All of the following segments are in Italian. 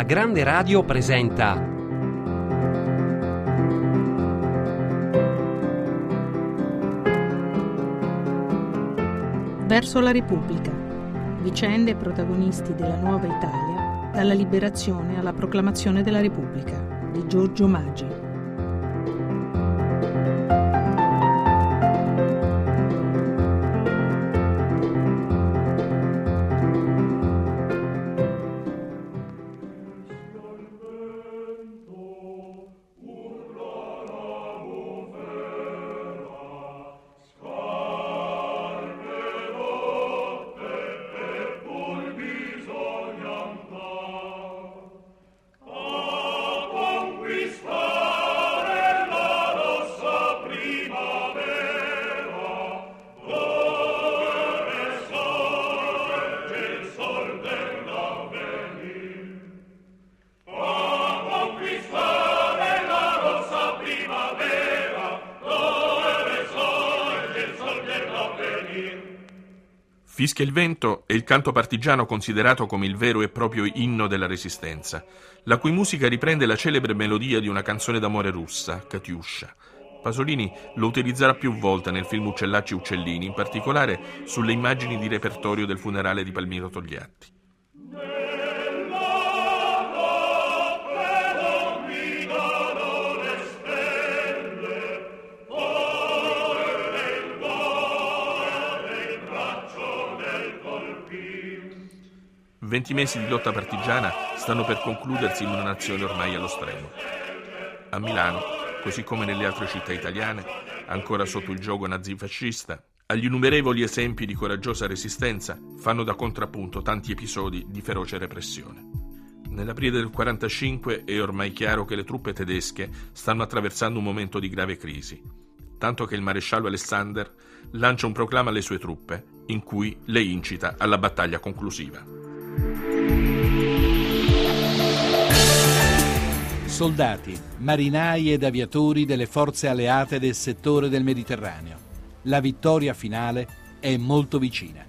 La Grande Radio presenta Verso la Repubblica. Vicende e protagonisti della nuova Italia, dalla liberazione alla proclamazione della Repubblica, di Giorgio Maggi. Fischia il vento è il canto partigiano considerato come il vero e proprio inno della resistenza, la cui musica riprende la celebre melodia di una canzone d'amore russa, Katiuscia. Pasolini lo utilizzerà più volte nel film Uccellacci Uccellini, in particolare sulle immagini di repertorio del funerale di Palmiro Togliatti. 20 mesi di lotta partigiana stanno per concludersi in una nazione ormai allo stremo. A Milano, così come nelle altre città italiane, ancora sotto il gioco nazifascista, agli innumerevoli esempi di coraggiosa resistenza fanno da contrappunto tanti episodi di feroce repressione. Nell'aprile del 45 è ormai chiaro che le truppe tedesche stanno attraversando un momento di grave crisi, tanto che il maresciallo Alexander lancia un proclama alle sue truppe in cui le incita alla battaglia conclusiva. Soldati, marinai ed aviatori delle forze alleate del settore del Mediterraneo. La vittoria finale è molto vicina.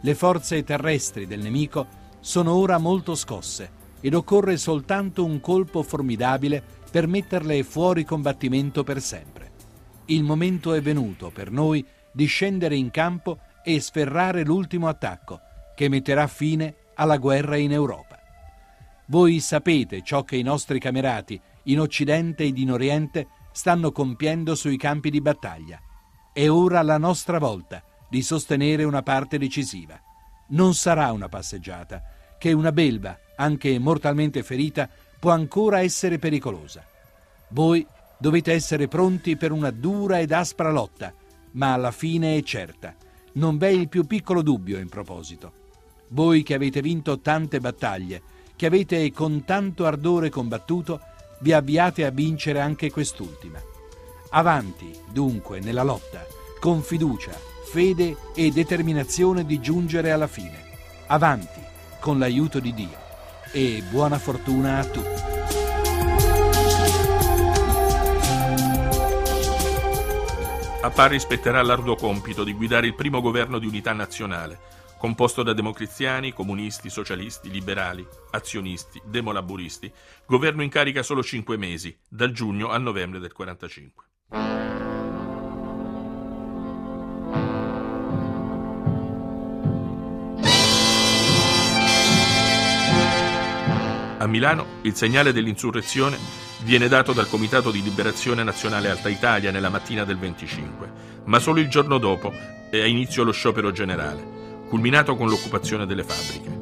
Le forze terrestri del nemico sono ora molto scosse ed occorre soltanto un colpo formidabile per metterle fuori combattimento per sempre. Il momento è venuto per noi di scendere in campo e sferrare l'ultimo attacco che metterà fine alla guerra in Europa. Voi sapete ciò che i nostri camerati in Occidente ed in Oriente stanno compiendo sui campi di battaglia. È ora la nostra volta di sostenere una parte decisiva. Non sarà una passeggiata, che una belva, anche mortalmente ferita, può ancora essere pericolosa. Voi dovete essere pronti per una dura ed aspra lotta, ma alla fine è certa. Non v'è il più piccolo dubbio in proposito. Voi che avete vinto tante battaglie, che avete con tanto ardore combattuto, vi avviate a vincere anche quest'ultima. Avanti, dunque, nella lotta, con fiducia, fede e determinazione di giungere alla fine. Avanti, con l'aiuto di Dio. E buona fortuna a tutti. A Parri spetterà l'arduo compito di guidare il primo governo di unità nazionale composto da democristiani, comunisti, socialisti, liberali, azionisti, demolaburisti, governo in carica solo cinque mesi, dal giugno al novembre del 45. A Milano il segnale dell'insurrezione viene dato dal Comitato di Liberazione Nazionale Alta Italia nella mattina del 25, ma solo il giorno dopo è a inizio lo sciopero generale culminato con l'occupazione delle fabbriche.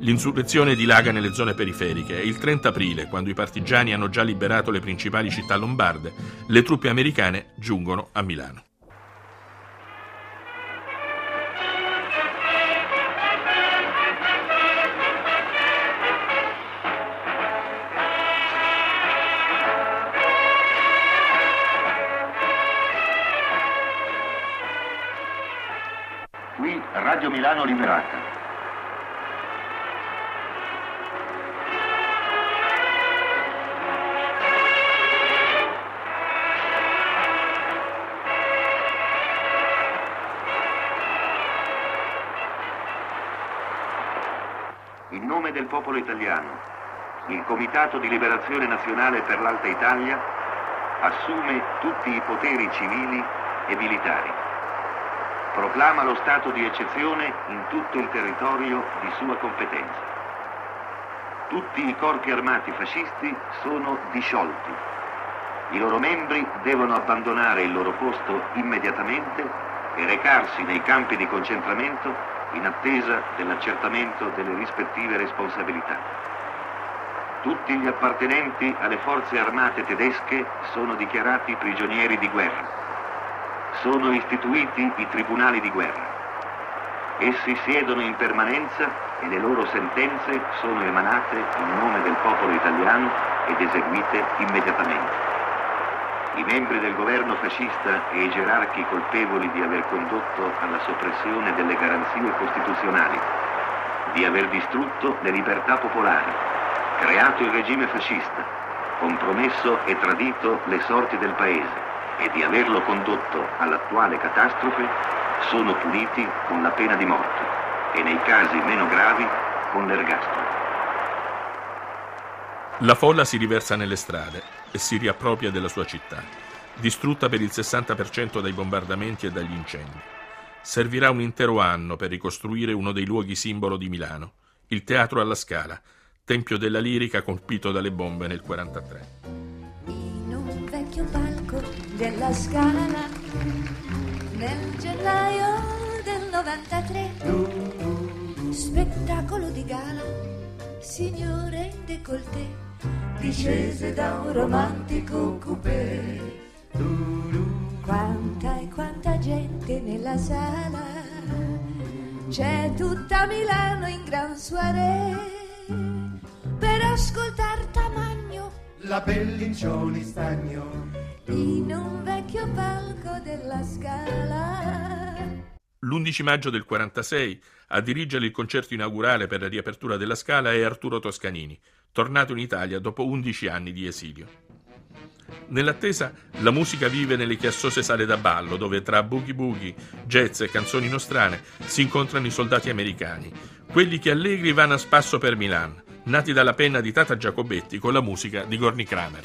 L'insurrezione dilaga nelle zone periferiche e il 30 aprile, quando i partigiani hanno già liberato le principali città lombarde, le truppe americane giungono a Milano. Radio Milano liberata. In nome del popolo italiano, il Comitato di Liberazione Nazionale per l'Alta Italia assume tutti i poteri civili e militari. Proclama lo stato di eccezione in tutto il territorio di sua competenza. Tutti i corpi armati fascisti sono disciolti. I loro membri devono abbandonare il loro posto immediatamente e recarsi nei campi di concentramento in attesa dell'accertamento delle rispettive responsabilità. Tutti gli appartenenti alle forze armate tedesche sono dichiarati prigionieri di guerra. Sono istituiti i tribunali di guerra. Essi siedono in permanenza e le loro sentenze sono emanate in nome del popolo italiano ed eseguite immediatamente. I membri del governo fascista e i gerarchi colpevoli di aver condotto alla soppressione delle garanzie costituzionali, di aver distrutto le libertà popolari, creato il regime fascista, compromesso e tradito le sorti del paese e di averlo condotto all'attuale catastrofe, sono puniti con la pena di morte e nei casi meno gravi con l'ergastolo. La folla si riversa nelle strade e si riappropria della sua città, distrutta per il 60% dai bombardamenti e dagli incendi. Servirà un intero anno per ricostruire uno dei luoghi simbolo di Milano, il Teatro alla Scala, tempio della lirica colpito dalle bombe nel 1943. In un vecchio palco della Scala nel gennaio del 93 spettacolo di gala signore in décolleté discese da un romantico coupé. Quanta e quanta gente nella sala c'è tutta Milano in gran soirée. Per ascoltar Tamagno la Bellincioni stagno in un vecchio palco della Scala. L'11 maggio del 46 a dirigere il concerto inaugurale per la riapertura della Scala è Arturo Toscanini, tornato in Italia dopo 11 anni di esilio. Nell'attesa, la musica vive nelle chiassose sale da ballo, dove tra boogie boogie, jazz e canzoni nostrane si incontrano i soldati americani, quelli che allegri vanno a spasso per Milan, nati dalla penna di Tata Giacobetti con la musica di Gorni Kramer.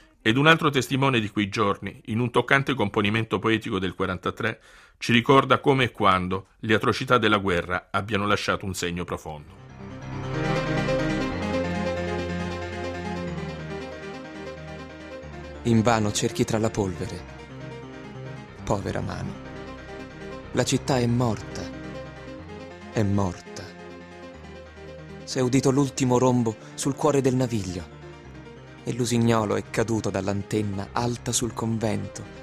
Ed un altro testimone di quei giorni, in un toccante componimento poetico del 43, ci ricorda come e quando le atrocità della guerra abbiano lasciato un segno profondo. Invano cerchi tra la polvere. Povera mano. La città è morta. È morta. Si è udito l'ultimo rombo sul cuore del naviglio e l'usignolo è caduto dall'antenna alta sul convento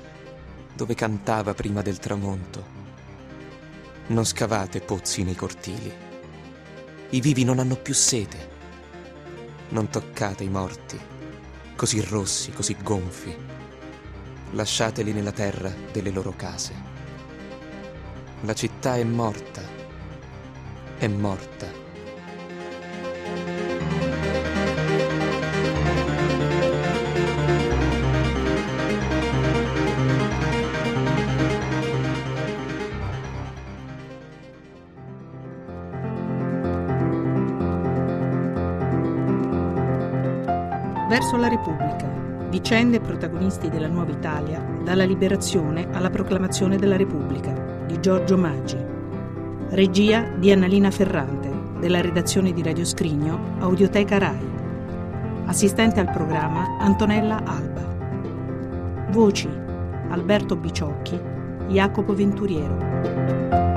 dove cantava prima del tramonto. Non scavate pozzi nei cortili. I vivi non hanno più sete. Non toccate i morti, così rossi, così gonfi. Lasciateli nella terra delle loro case. La città è morta. È morta. Vicende e protagonisti della nuova Italia, dalla liberazione alla proclamazione della Repubblica, di Giorgio Maggi. Regia di Annalina Ferrante, della redazione di Radio Scrigno, Audioteca Rai. Assistente al programma Antonella Alba. Voci Alberto Biciocchi, Jacopo Venturiero.